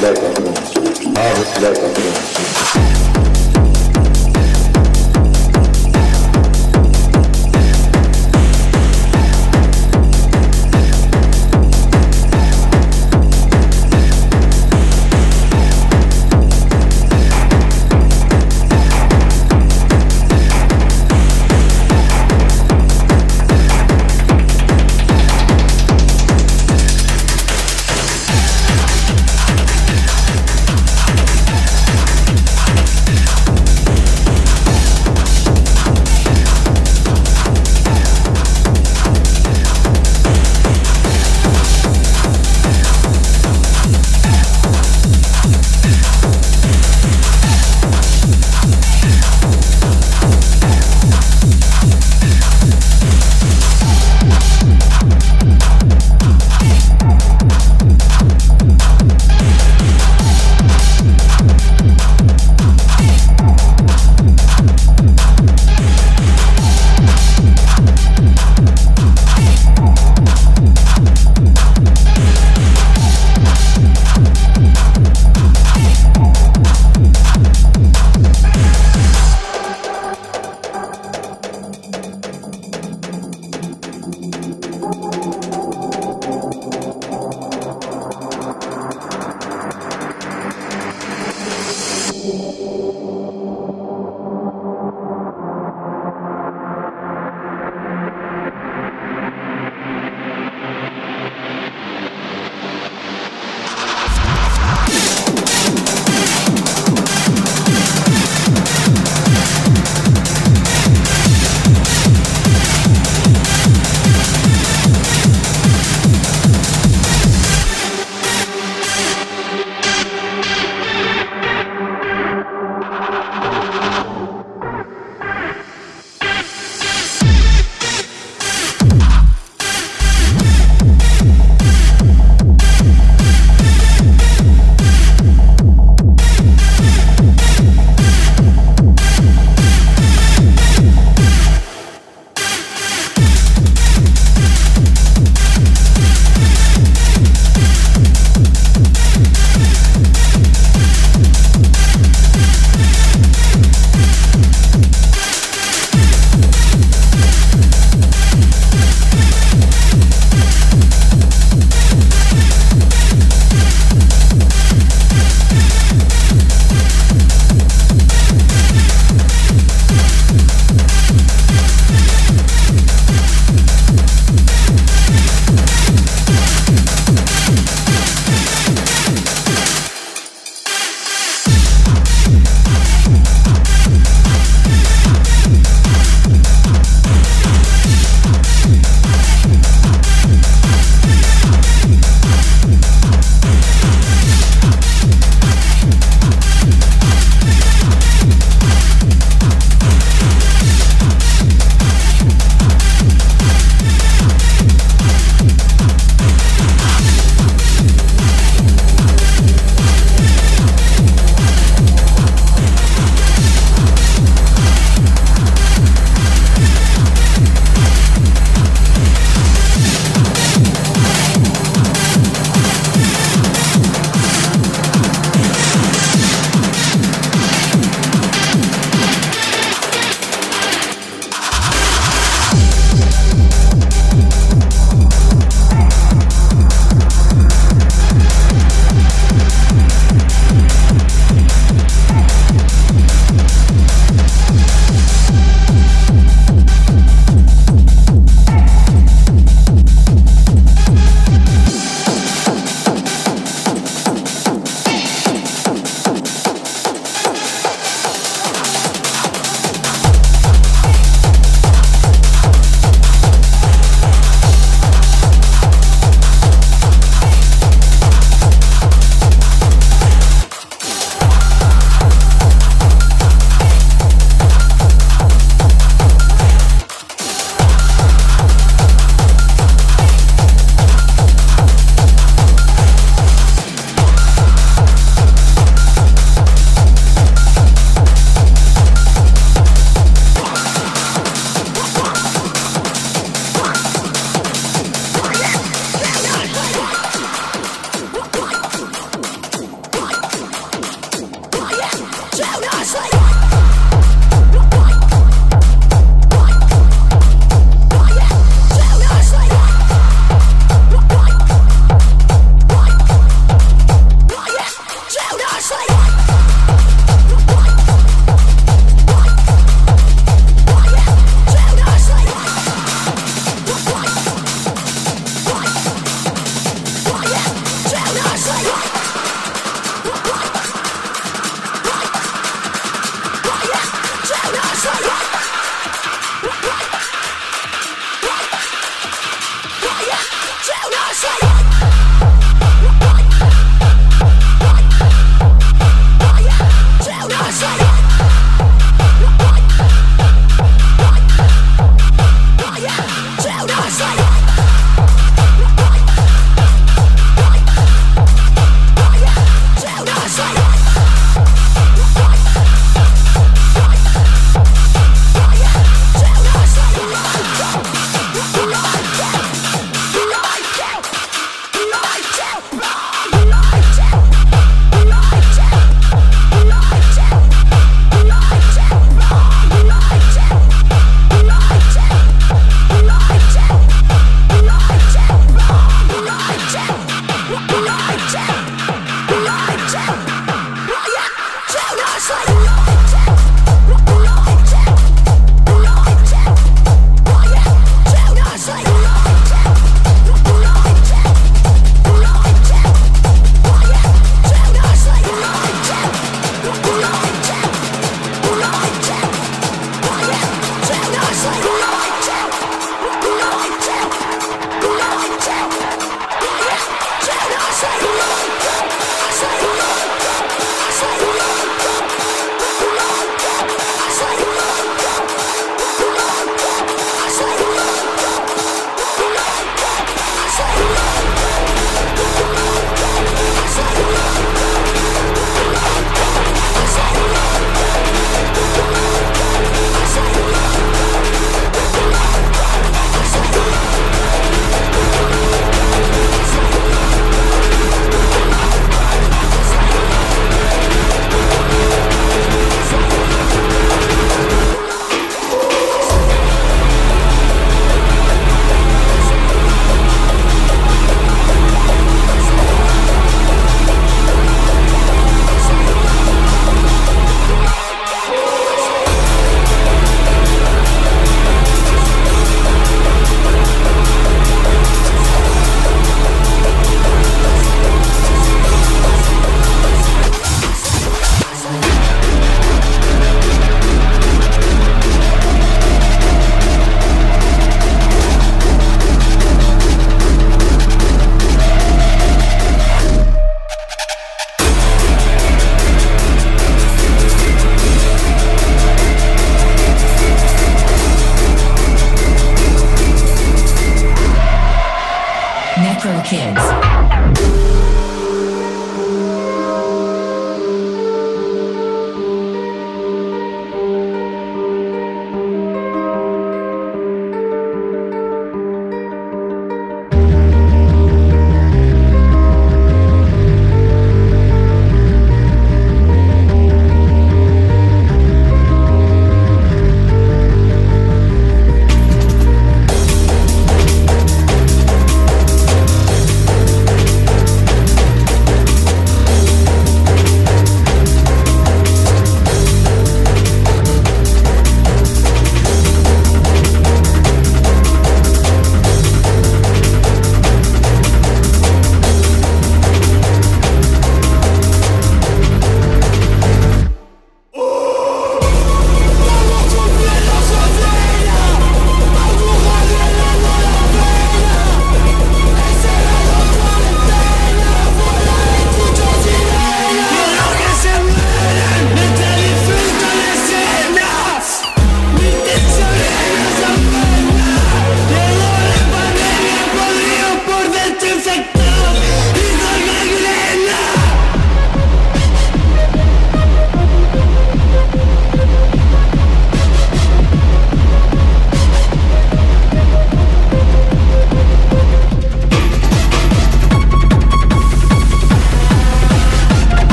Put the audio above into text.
Like a